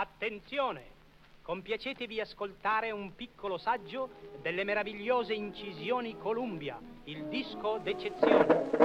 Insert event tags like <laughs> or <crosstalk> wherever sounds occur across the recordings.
Attenzione! Compiacetevi ascoltare un piccolo saggio delle meravigliose incisioni Columbia, il disco d'eccezione.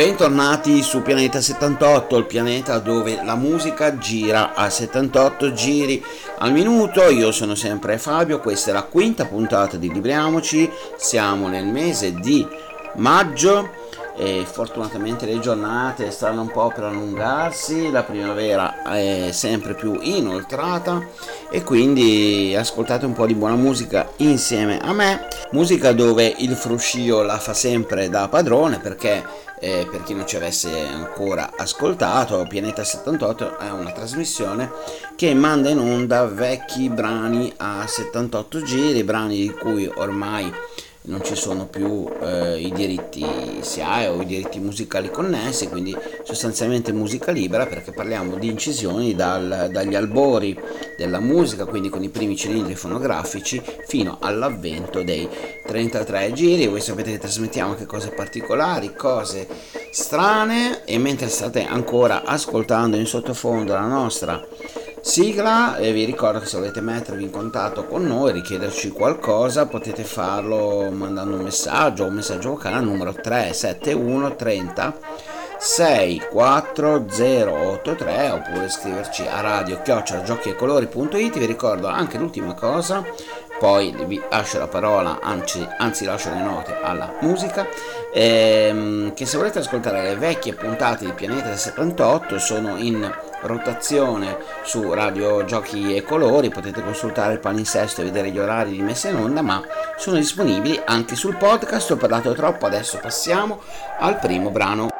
Bentornati su Pianeta 78, il pianeta dove la musica gira a 78 giri al minuto. Io sono sempre Fabio, questa è la quinta puntata di Libriamoci. Siamo nel mese di maggio e fortunatamente le giornate stanno un po' per allungarsi, la primavera è sempre più inoltrata e quindi ascoltate un po' di buona musica insieme a me, musica dove il fruscio la fa sempre da padrone perché eh, per chi non ci avesse ancora ascoltato, Pianeta 78 è una trasmissione che manda in onda vecchi brani a 78 giri, brani di cui ormai non ci sono più eh, i diritti SIAE o i diritti musicali connessi, quindi sostanzialmente musica libera perché parliamo di incisioni dal, dagli albori della musica, quindi con i primi cilindri fonografici, fino all'avvento dei 33 giri. Voi sapete che trasmettiamo anche cose particolari, cose strane e mentre state ancora ascoltando in sottofondo la nostra sigla e vi ricordo che se volete mettervi in contatto con noi richiederci qualcosa potete farlo mandando un messaggio un messaggio vocale al numero 371 30 64083 oppure scriverci a radio chiocciolagiochiecolori.it vi ricordo anche l'ultima cosa poi vi lascio la parola anzi, anzi lascio le note alla musica ehm, che se volete ascoltare le vecchie puntate di Pianeta 78 sono in rotazione su Radio Giochi e Colori, potete consultare il palinsesto e vedere gli orari di messa in onda, ma sono disponibili anche sul podcast. Ho parlato troppo, adesso passiamo al primo brano.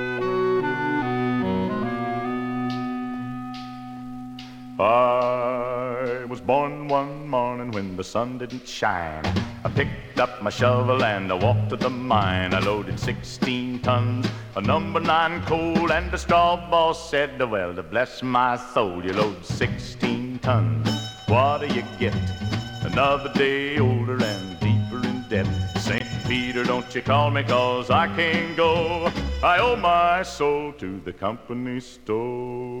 Born one morning when the sun didn't shine. I picked up my shovel and I walked to the mine. I loaded 16 tons of number nine coal, and the straw boss said, Well, to bless my soul, you load 16 tons. What do you get? Another day older and deeper in debt. St. Peter, don't you call me, cause I can't go. I owe my soul to the company store.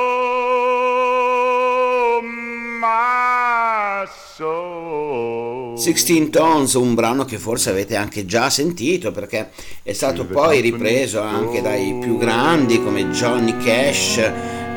16 Tones, un brano che forse avete anche già sentito perché è stato poi ripreso anche dai più grandi come Johnny Cash,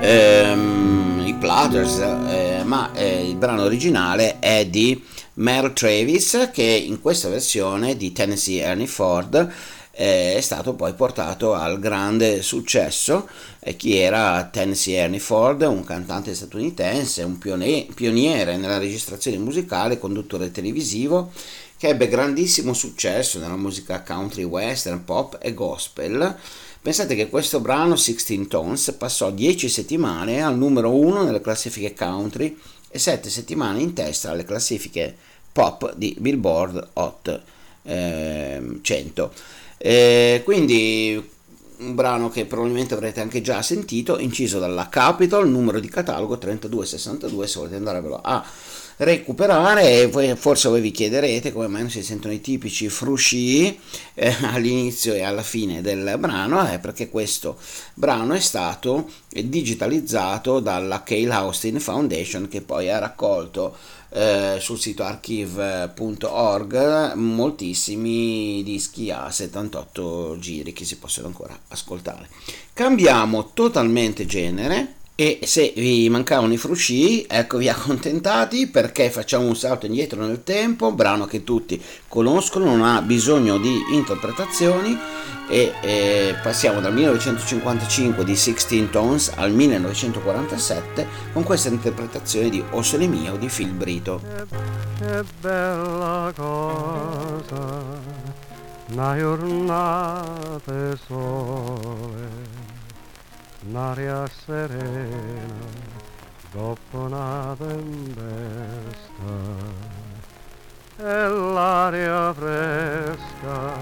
ehm, i Platters, eh, ma eh, il brano originale è di Mel Travis che in questa versione di Tennessee Ernie Ford è stato poi portato al grande successo. Eh, chi era Tennessee Ernie Ford, un cantante statunitense, un pioniere nella registrazione musicale, conduttore televisivo, che ebbe grandissimo successo nella musica country, western, pop e gospel. Pensate che questo brano 16 Tones passò 10 settimane al numero 1 nelle classifiche country e 7 settimane in testa alle classifiche pop di Billboard Hot eh, 100. Eh, quindi un brano che probabilmente avrete anche già sentito, inciso dalla Capitol, numero di catalogo 3262, se volete andarvelo a recuperare e forse voi vi chiederete come mai non si sentono i tipici frusci eh, <laughs> all'inizio e alla fine del brano è perché questo brano è stato digitalizzato dalla Cale Austin Foundation che poi ha raccolto eh, sul sito archive.org moltissimi dischi a 78 giri che si possono ancora ascoltare. Cambiamo totalmente genere e se vi mancavano i frusci, eccovi <laughs> accontentati perché facciamo un salto indietro nel tempo, brano che tutti conoscono, non ha bisogno di interpretazioni e eh, passiamo dal 1955 di 16 Tones al 1947 con questa interpretazione di O Sole Mio di Phil Brito. Che bella cosa, una giornata sole un'aria serena dopo una tempesta. E l'aria fresca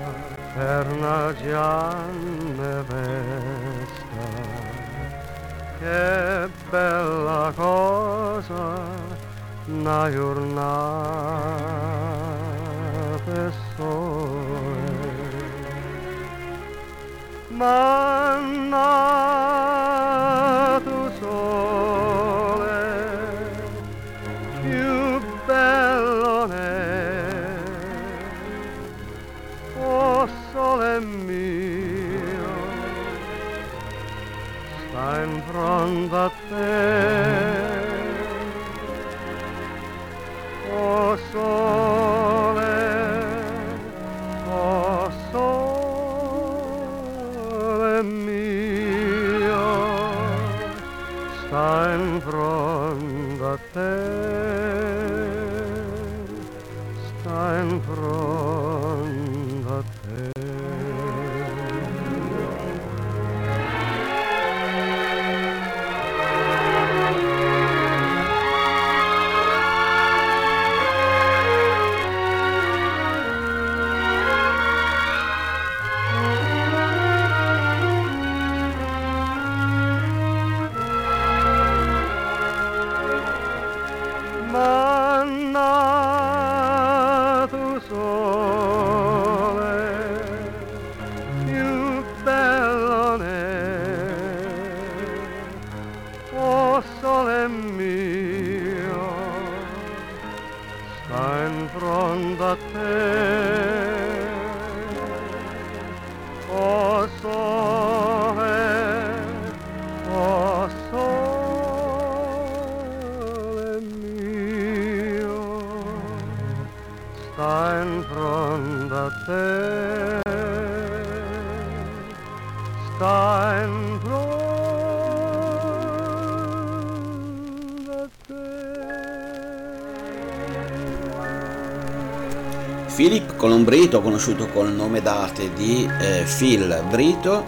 per una gianne festa che bella cosa una giornata sole mannato sole più bello ne oh sole mio sta in fronte a te. Oh sole Philip Colombrito, conosciuto col nome d'arte di eh, Phil Brito,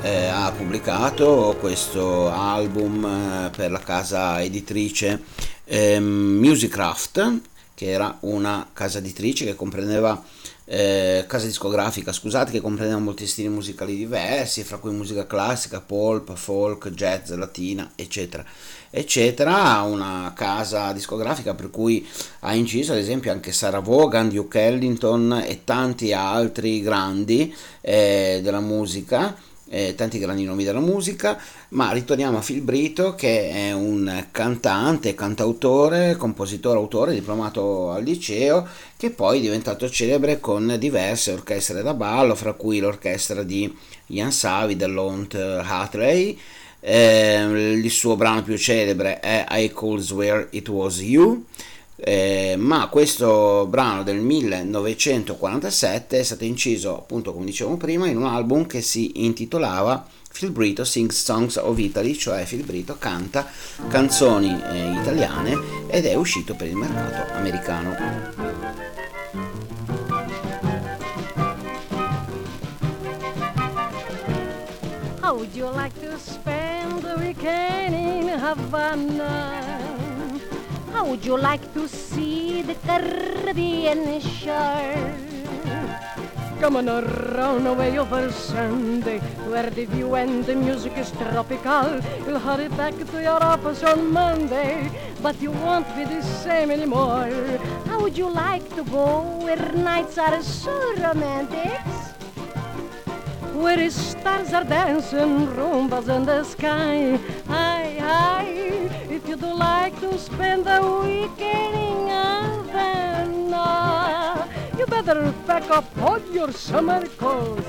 eh, ha pubblicato questo album eh, per la casa editrice ehm, Musicraft, che era una casa editrice che comprendeva eh, casa discografica, scusate, che comprendeva molti stili musicali diversi, fra cui musica classica, pop, folk, jazz, latina, eccetera, eccetera. Una casa discografica per cui ha inciso ad esempio anche Sarah Vaughan, Duke Ellington e tanti altri grandi eh, della musica eh, tanti grandi nomi della musica, ma ritorniamo a Phil Brito che è un cantante, cantautore, compositore, autore, diplomato al liceo, che poi è diventato celebre con diverse orchestre da ballo, fra cui l'orchestra di Ian Savi dell'Ont Hatley. Eh, il suo brano più celebre è I Could Swear It Was You eh, ma questo brano del 1947 è stato inciso appunto come dicevamo prima in un album che si intitolava Phil Brito Sings Songs of Italy, cioè Phil Brito canta canzoni eh, italiane ed è uscito per il mercato americano. You like to spend the weekend in Havana? How would you like to see the Caribbean shore? Come on around away over Sunday, where the view and the music is tropical. You'll hurry back to your office on Monday, but you won't be the same anymore. How would you like to go where nights are so romantic? Where stars are dancing rumbas in the sky. Hi, hi. If you'd like to spend the weekend in Havana, you better pack up all your summer clothes.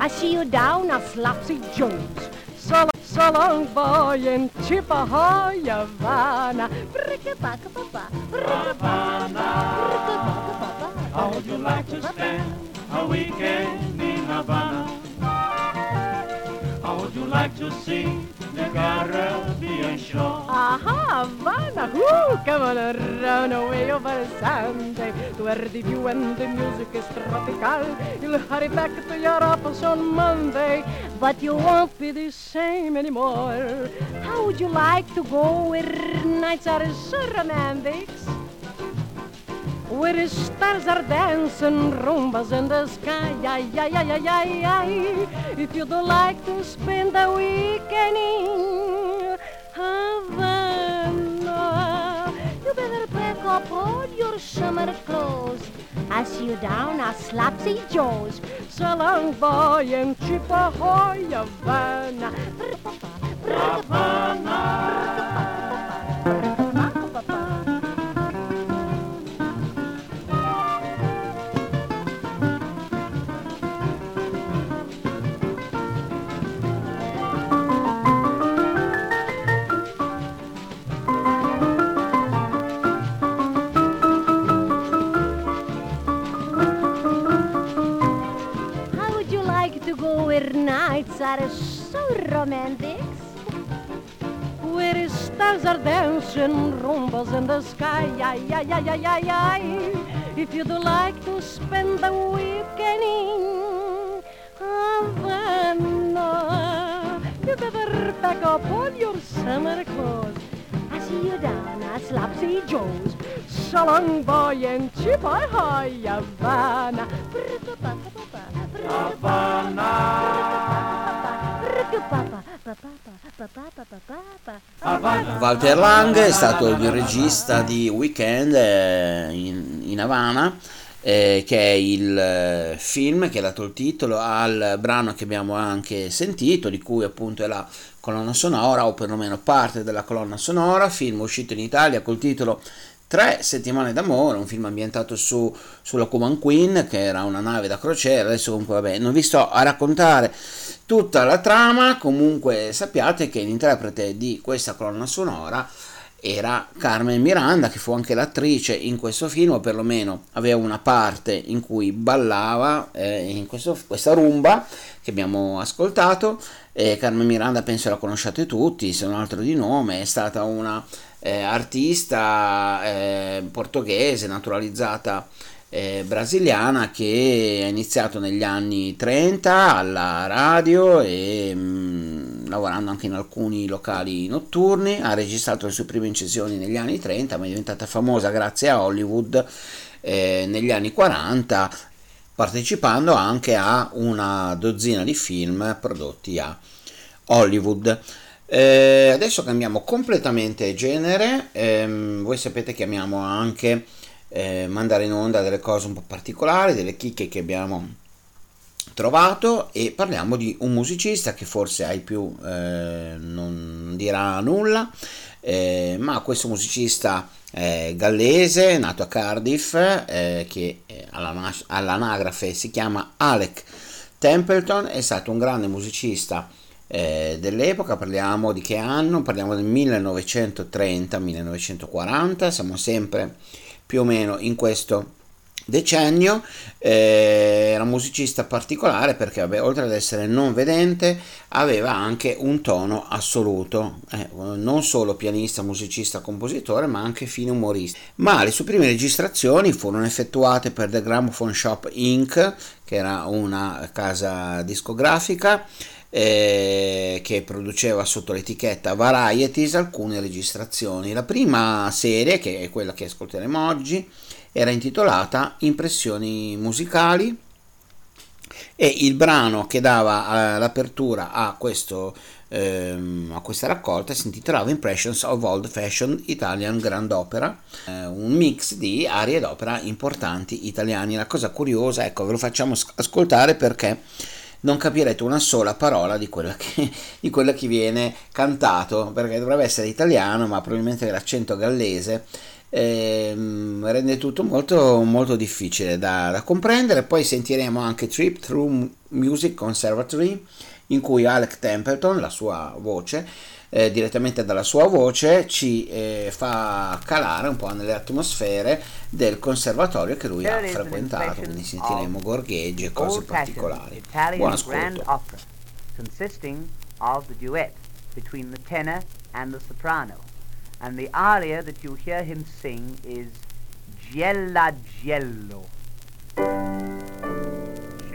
I see you down at Slopsy Jones. So, so long, boy, in Chippewa, Havana. Havana. How would you like to spend a weekend in Havana? Like to see the Caribbean shore? Aha, Havana, whoo, come on around away over Sunday, where the view and the music is tropical. You'll hurry back to your office on Monday, but you won't be the same anymore. How would you like to go where nights are so romantic? Where the stars are dancing rumbas in the sky, ay, ay, ay, ay, ay, ay. If you'd like to spend the weekend in Havana, you better pack up all your summer clothes. I see you down at Slopsy Joe's. So long, boy, in Chippewa, Havana. How so romantic? Where stars are dancing rumbas in the sky, ay, ay, ay, ay, ay, ay. If you'd like to spend the weekend in Havana, you better pack up all your summer clothes. I see you down at Slopsy Joe's. So long, boy, and chip high high, Havana. Walter Lang è stato il regista di Weekend eh, in, in Havana, eh, che è il eh, film che ha dato il titolo al brano che abbiamo anche sentito, di cui appunto è la colonna sonora, o perlomeno parte della colonna sonora, film uscito in Italia col titolo Tre settimane d'amore, un film ambientato su, sulla Cuban Queen, che era una nave da crociera. Adesso, comunque, vabbè, non vi sto a raccontare tutta la trama. Comunque, sappiate che l'interprete di questa colonna sonora era Carmen Miranda, che fu anche l'attrice in questo film, o perlomeno aveva una parte in cui ballava eh, in questo, questa rumba che abbiamo ascoltato. Eh, Carmen Miranda penso la conosciate tutti, se non altro di nome, è stata una eh, artista eh, portoghese naturalizzata eh, brasiliana che ha iniziato negli anni 30 alla radio e mh, lavorando anche in alcuni locali notturni, ha registrato le sue prime incisioni negli anni 30, ma è diventata famosa grazie a Hollywood eh, negli anni 40 partecipando anche a una dozzina di film prodotti a Hollywood. Eh, adesso cambiamo completamente genere, eh, voi sapete che amiamo anche eh, mandare in onda delle cose un po' particolari, delle chicche che abbiamo trovato e parliamo di un musicista che forse ai più eh, non dirà nulla, eh, ma questo musicista eh, gallese nato a Cardiff eh, che all'anagrafe si chiama Alec Templeton è stato un grande musicista eh, dell'epoca, parliamo di che anno? Parliamo del 1930-1940, siamo sempre più o meno in questo decennio eh, era un musicista particolare perché vabbè, oltre ad essere non vedente aveva anche un tono assoluto eh, non solo pianista, musicista, compositore ma anche fine umorista ma le sue prime registrazioni furono effettuate per The Gramophone Shop Inc che era una casa discografica eh, che produceva sotto l'etichetta Varieties alcune registrazioni la prima serie che è quella che ascolteremo oggi era intitolata Impressioni musicali e il brano che dava eh, l'apertura a, questo, ehm, a questa raccolta si intitolava Impressions of Old Fashioned Italian Grand Opera, eh, un mix di arie d'opera importanti italiani. La cosa curiosa, ecco, ve lo facciamo ascoltare perché non capirete una sola parola di quella che, di quella che viene cantato, perché dovrebbe essere italiano, ma probabilmente l'accento gallese ehm, rende tutto molto, molto difficile da, da, comprendere. Poi sentiremo anche Trip Through Music Conservatory, in cui Alec Templeton, la sua voce, eh, direttamente dalla sua voce, ci eh, fa calare un po' nelle atmosfere del conservatorio che lui ha frequentato. Quindi sentiremo gorgheggi e cose particolari. Buon ascolto. consisting of the duet between the tenor and the soprano. and the aria that you hear him sing is Giella Giello.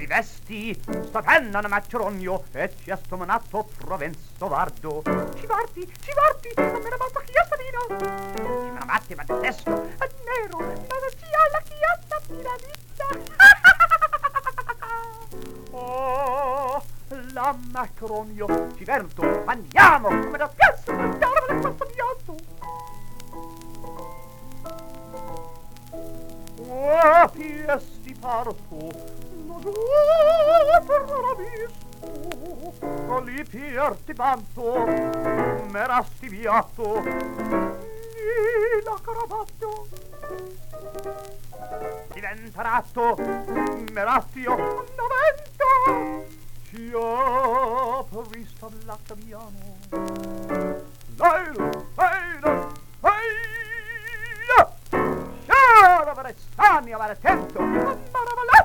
Si vesti, statennano maccherogno, e ci assomonato provenzo vardo. Ci varti, ci varti, a me la basta chiassavino. Ci me la batte, ma testo, è nero, ma non ci ha la chiassa piramida. <laughs> oh, la macronio, ci verto, andiamo, come da piazza, andiamo da questo piatto. piesti parto non per visto coli pierti vanto merasti viato la caravatto diventa ratto merazio novento ci apri sta l'attaviano Lailo, lailo, dovrei stare a attento maravaletto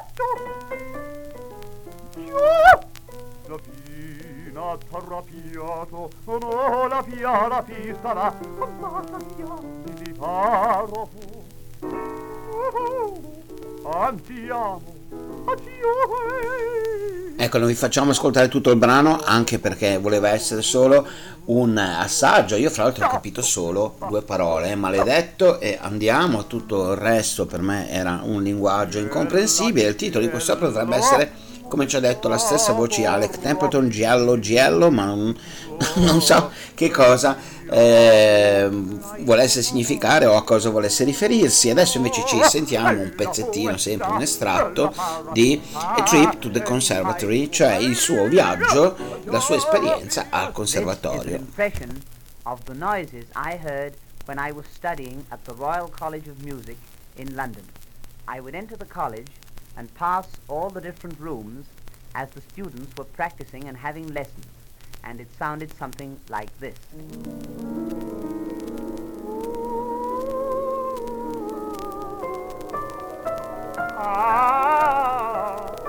La vina t'arrabbiato, no, la via, la via sarà, amata mia, ti paro fu. Oh, oh, oh, anti amo, addio. Ecco, non vi facciamo ascoltare tutto il brano anche perché voleva essere solo un assaggio. Io, fra l'altro, ho capito solo due parole: maledetto e andiamo. Tutto il resto per me era un linguaggio incomprensibile. Il titolo di quest'opera dovrebbe essere, come ci ha detto la stessa voce Alec Templeton, Giallo Giallo, ma non, <laughs> non so che cosa eh, volesse significare o a cosa volesse riferirsi. Adesso invece ci sentiamo un pezzettino, sempre un estratto di A Trip to the Conservatory, cioè il suo viaggio, la sua esperienza al conservatorio. Of the noises I heard when I was studying at the Royal College of Music in London. I would enter the college and pass all the different rooms as the students were practicing and having lessons. and it sounded something like this. Ah.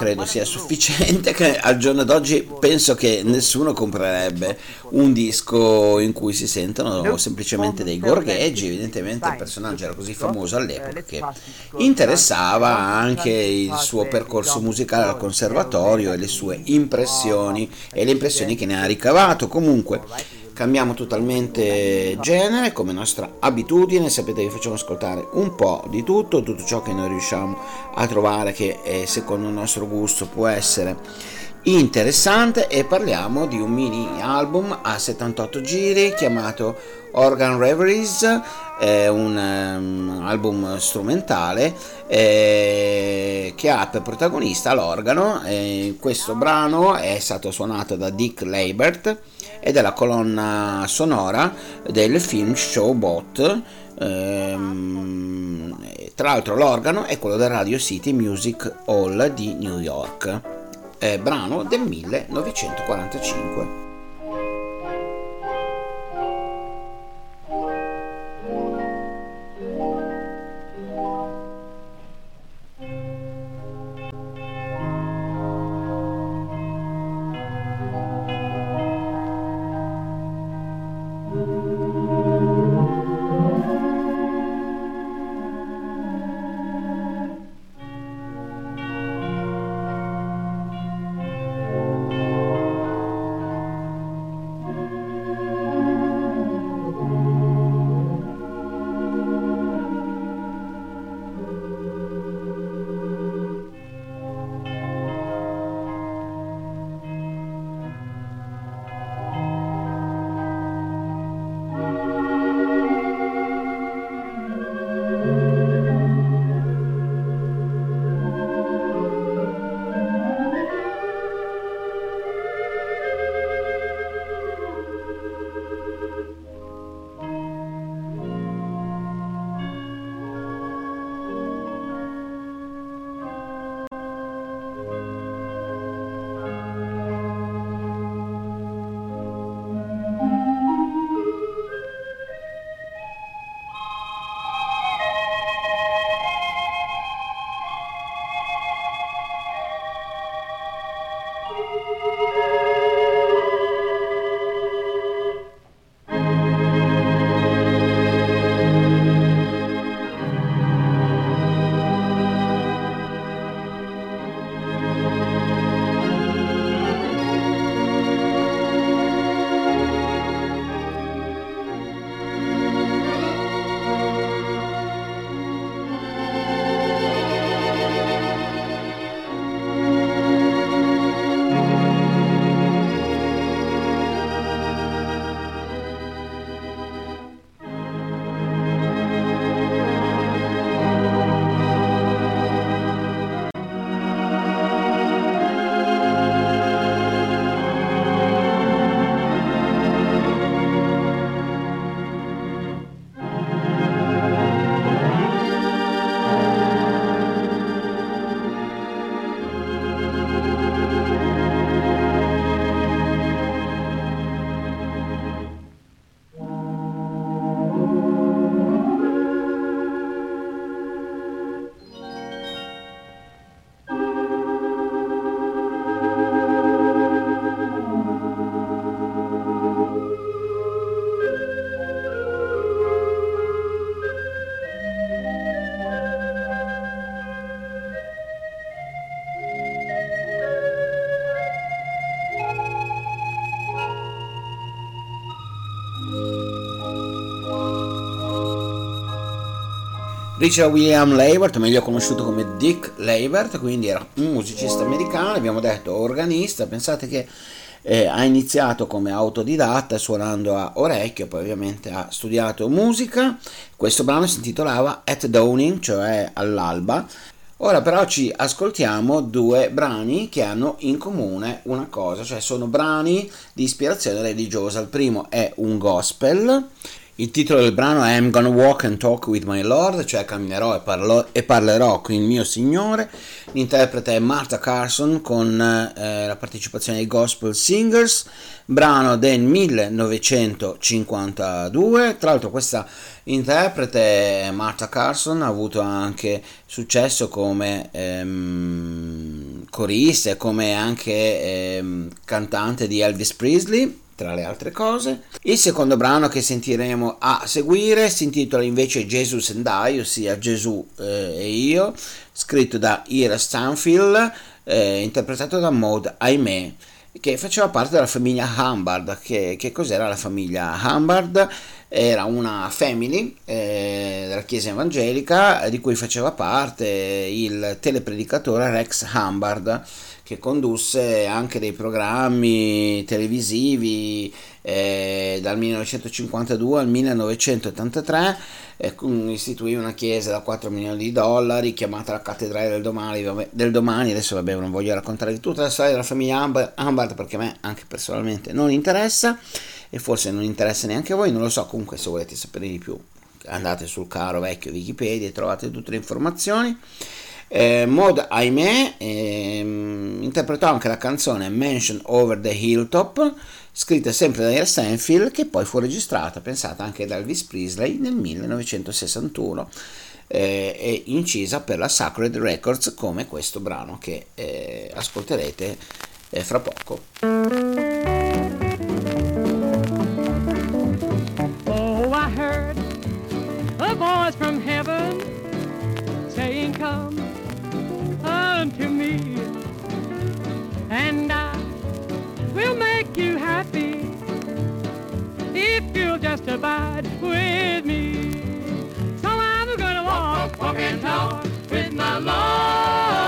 Credo sia sufficiente che al giorno d'oggi penso che nessuno comprerebbe un disco in cui si sentono semplicemente dei gorgheggi, evidentemente il personaggio era così famoso all'epoca che interessava anche il suo percorso musicale al conservatorio e le sue impressioni e le impressioni che ne ha ricavato. Comunque cambiamo totalmente genere come nostra abitudine. Sapete che facciamo ascoltare un po' di tutto tutto ciò che noi riusciamo a trovare che eh, secondo il nostro gusto può essere interessante. E parliamo di un mini album a 78 giri chiamato Organ Reveries. È un um, album strumentale eh, che ha per protagonista l'organo. Eh, questo brano è stato suonato da Dick Leibert ed è la colonna sonora del film Showbot. Ehm, tra l'altro l'organo è quello del Radio City Music Hall di New York, eh, brano del 1945. Richard William Leibert, meglio conosciuto come Dick Leibert, quindi era un musicista americano, abbiamo detto organista, pensate che eh, ha iniziato come autodidatta suonando a orecchio, poi ovviamente ha studiato musica, questo brano si intitolava At Dawning, cioè all'alba, Ora però ci ascoltiamo due brani che hanno in comune una cosa, cioè sono brani di ispirazione religiosa. Il primo è un gospel Il titolo del brano è I'm Gonna Walk and Talk with My Lord, cioè camminerò e, parlo- e parlerò con il mio Signore. L'interprete è Martha Carson con eh, la partecipazione dei Gospel Singers, brano del 1952. Tra l'altro questa interprete, Martha Carson, ha avuto anche successo come ehm, corista e come anche ehm, cantante di Elvis Presley tra le altre cose. Il secondo brano che sentiremo a seguire si intitola invece Jesus and I, ossia Gesù eh, e io, scritto da Ira Stanfield, eh, interpretato da Maud Aimee che faceva parte della famiglia Humbard. Che, che cos'era la famiglia Humbard? Era una family eh, della chiesa evangelica di cui faceva parte il telepredicatore Rex Humbard che condusse anche dei programmi televisivi eh, dal 1952 al 1983, eh, istituì una chiesa da 4 milioni di dollari chiamata la Cattedrale del Domani, del domani. adesso vabbè non voglio raccontare tutta la storia della famiglia Humbard perché a me anche personalmente non interessa e forse non interessa neanche a voi, non lo so, comunque se volete sapere di più andate sul caro vecchio Wikipedia e trovate tutte le informazioni. Eh, Mod, ahimè, ehm, interpretò anche la canzone Mention Over the Hilltop, scritta sempre da Air Stanfield, che poi fu registrata, pensata anche da Elvis Presley nel 1961 eh, e incisa per la Sacred Records come questo brano che eh, ascolterete eh, fra poco. Oh, and I will make you happy if you'll just abide with me. So I'm gonna walk, walk and talk with my Lord.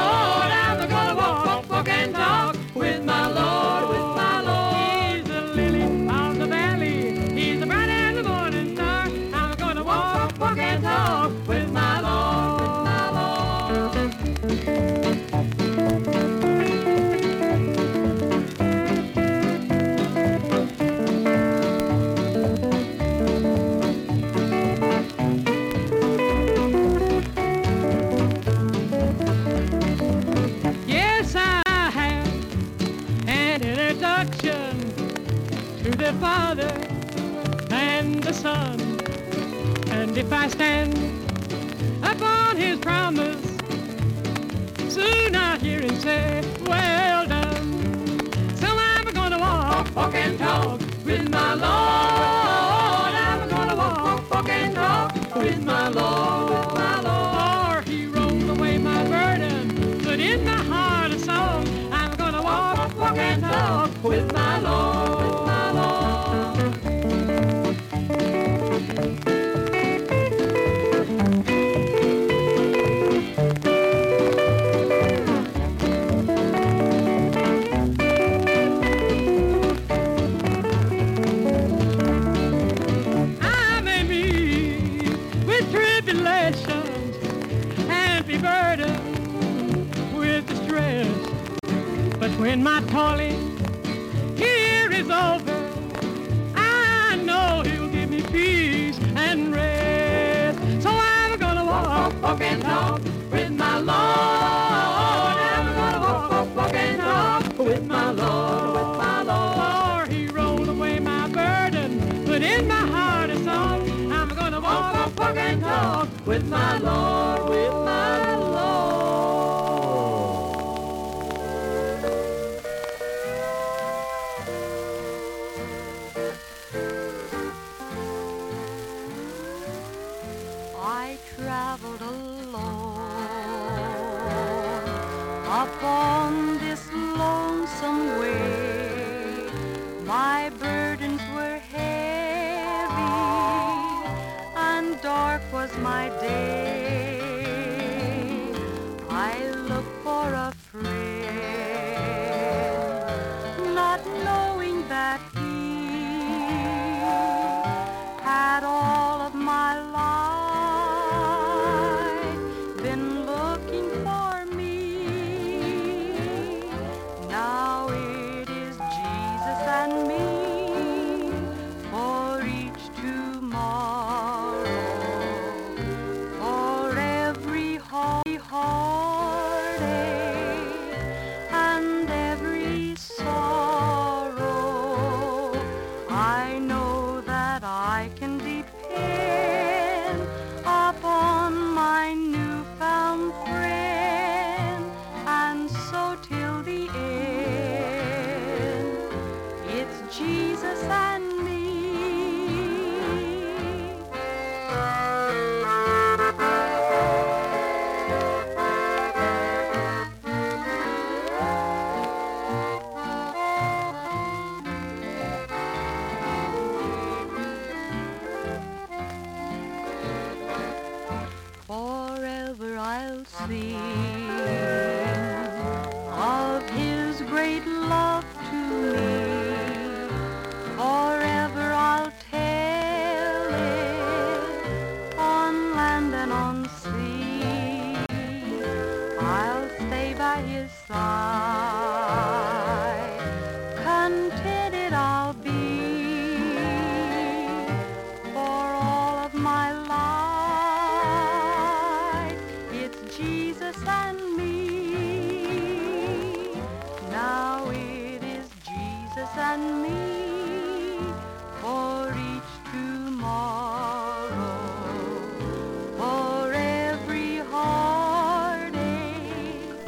The Father and the Son. And if I stand upon his promise, soon I'll hear him say, well When my toiling here is over, I know he'll give me peace and rest. So I'm gonna walk, walk walk and talk with my Lord. I'm gonna walk, walk, walk and talk with my Lord, with my Lord. He rolled away my burden, put in my heart. I'm gonna walk, walk, walk and talk with my Lord,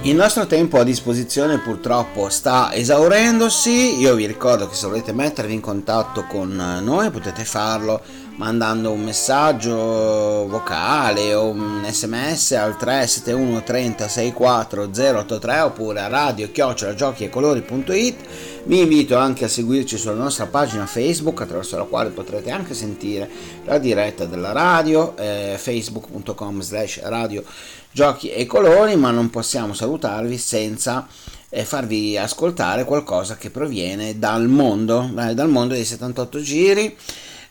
Il nostro tempo a disposizione purtroppo sta esaurendosi, io vi ricordo che se volete mettervi in contatto con noi potete farlo mandando un messaggio vocale o un sms al 371 30 64 083 oppure a radio chiocciola giochi colori.it vi invito anche a seguirci sulla nostra pagina Facebook attraverso la quale potrete anche sentire la diretta della radio eh, facebook.com slash radio giochi e colori ma non possiamo salutarvi senza eh, farvi ascoltare qualcosa che proviene dal mondo dal mondo dei 78 giri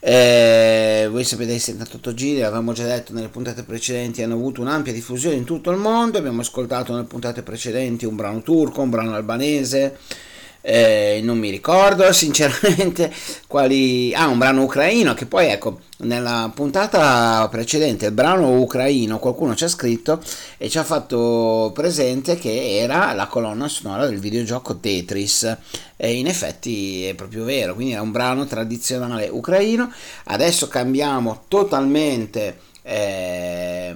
eh, voi sapete i 78 giri, avevamo già detto nelle puntate precedenti, hanno avuto un'ampia diffusione in tutto il mondo. Abbiamo ascoltato nelle puntate precedenti un brano turco, un brano albanese. Eh, non mi ricordo sinceramente <laughs> quali ah un brano ucraino che poi ecco nella puntata precedente il brano ucraino qualcuno ci ha scritto e ci ha fatto presente che era la colonna sonora del videogioco Tetris. E in effetti è proprio vero quindi era un brano tradizionale ucraino. Adesso cambiamo totalmente eh,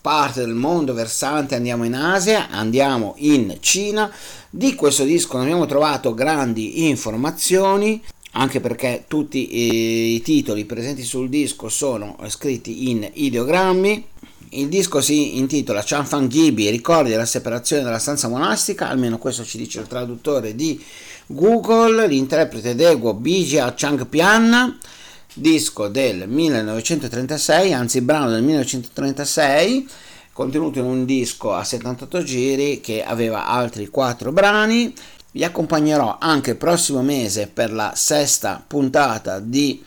parte del mondo versante andiamo in Asia andiamo in Cina di questo disco non abbiamo trovato grandi informazioni anche perché tutti i titoli presenti sul disco sono scritti in ideogrammi. Il disco si intitola Chanfang Gibi, ricordi della separazione della stanza monastica, almeno questo ci dice il traduttore di Google, l'interprete Daegu Bijia Changpian, disco del 1936, anzi brano del 1936, contenuto in un disco a 78 giri che aveva altri 4 brani. Vi accompagnerò anche il prossimo mese per la sesta puntata di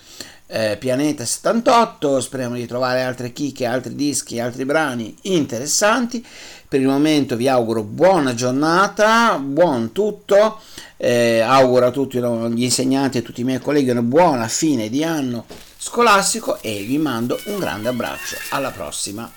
eh, Pianeta 78. Speriamo di trovare altre chicche, altri dischi, altri brani interessanti. Per il momento vi auguro buona giornata, buon tutto. Eh, auguro a tutti gli insegnanti e a tutti i miei colleghi una buona fine di anno scolastico e vi mando un grande abbraccio. Alla prossima.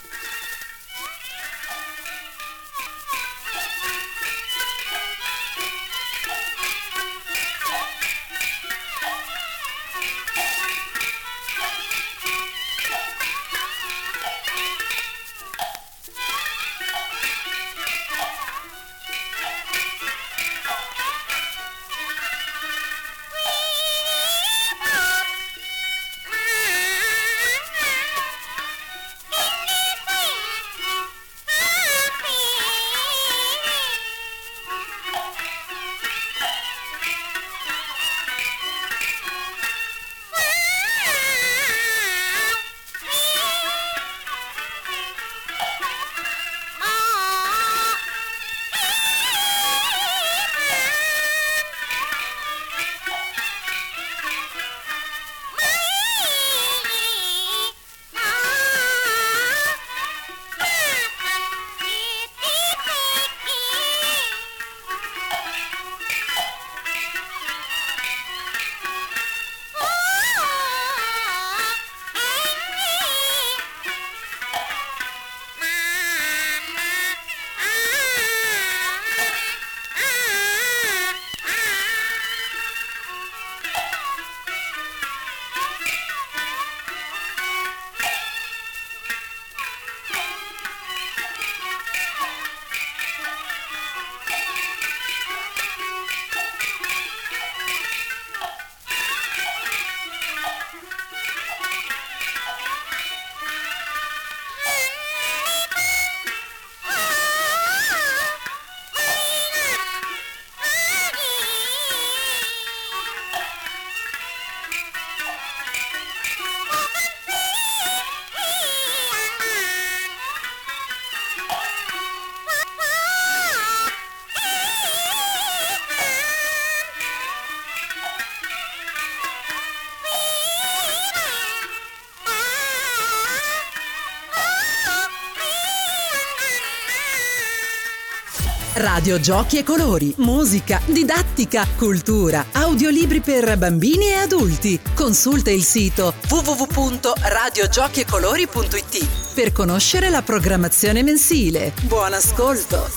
Radio giochi e colori, musica, didattica, cultura, audiolibri per bambini e adulti. Consulta il sito www.radiogiochiecolori.it per conoscere la programmazione mensile. Buon ascolto!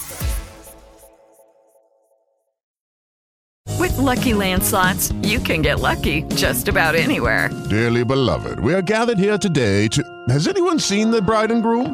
With Lucky Land slots, you can get lucky just about anywhere. Dearly beloved, we are gathered here today to. Has anyone seen the bride and groom?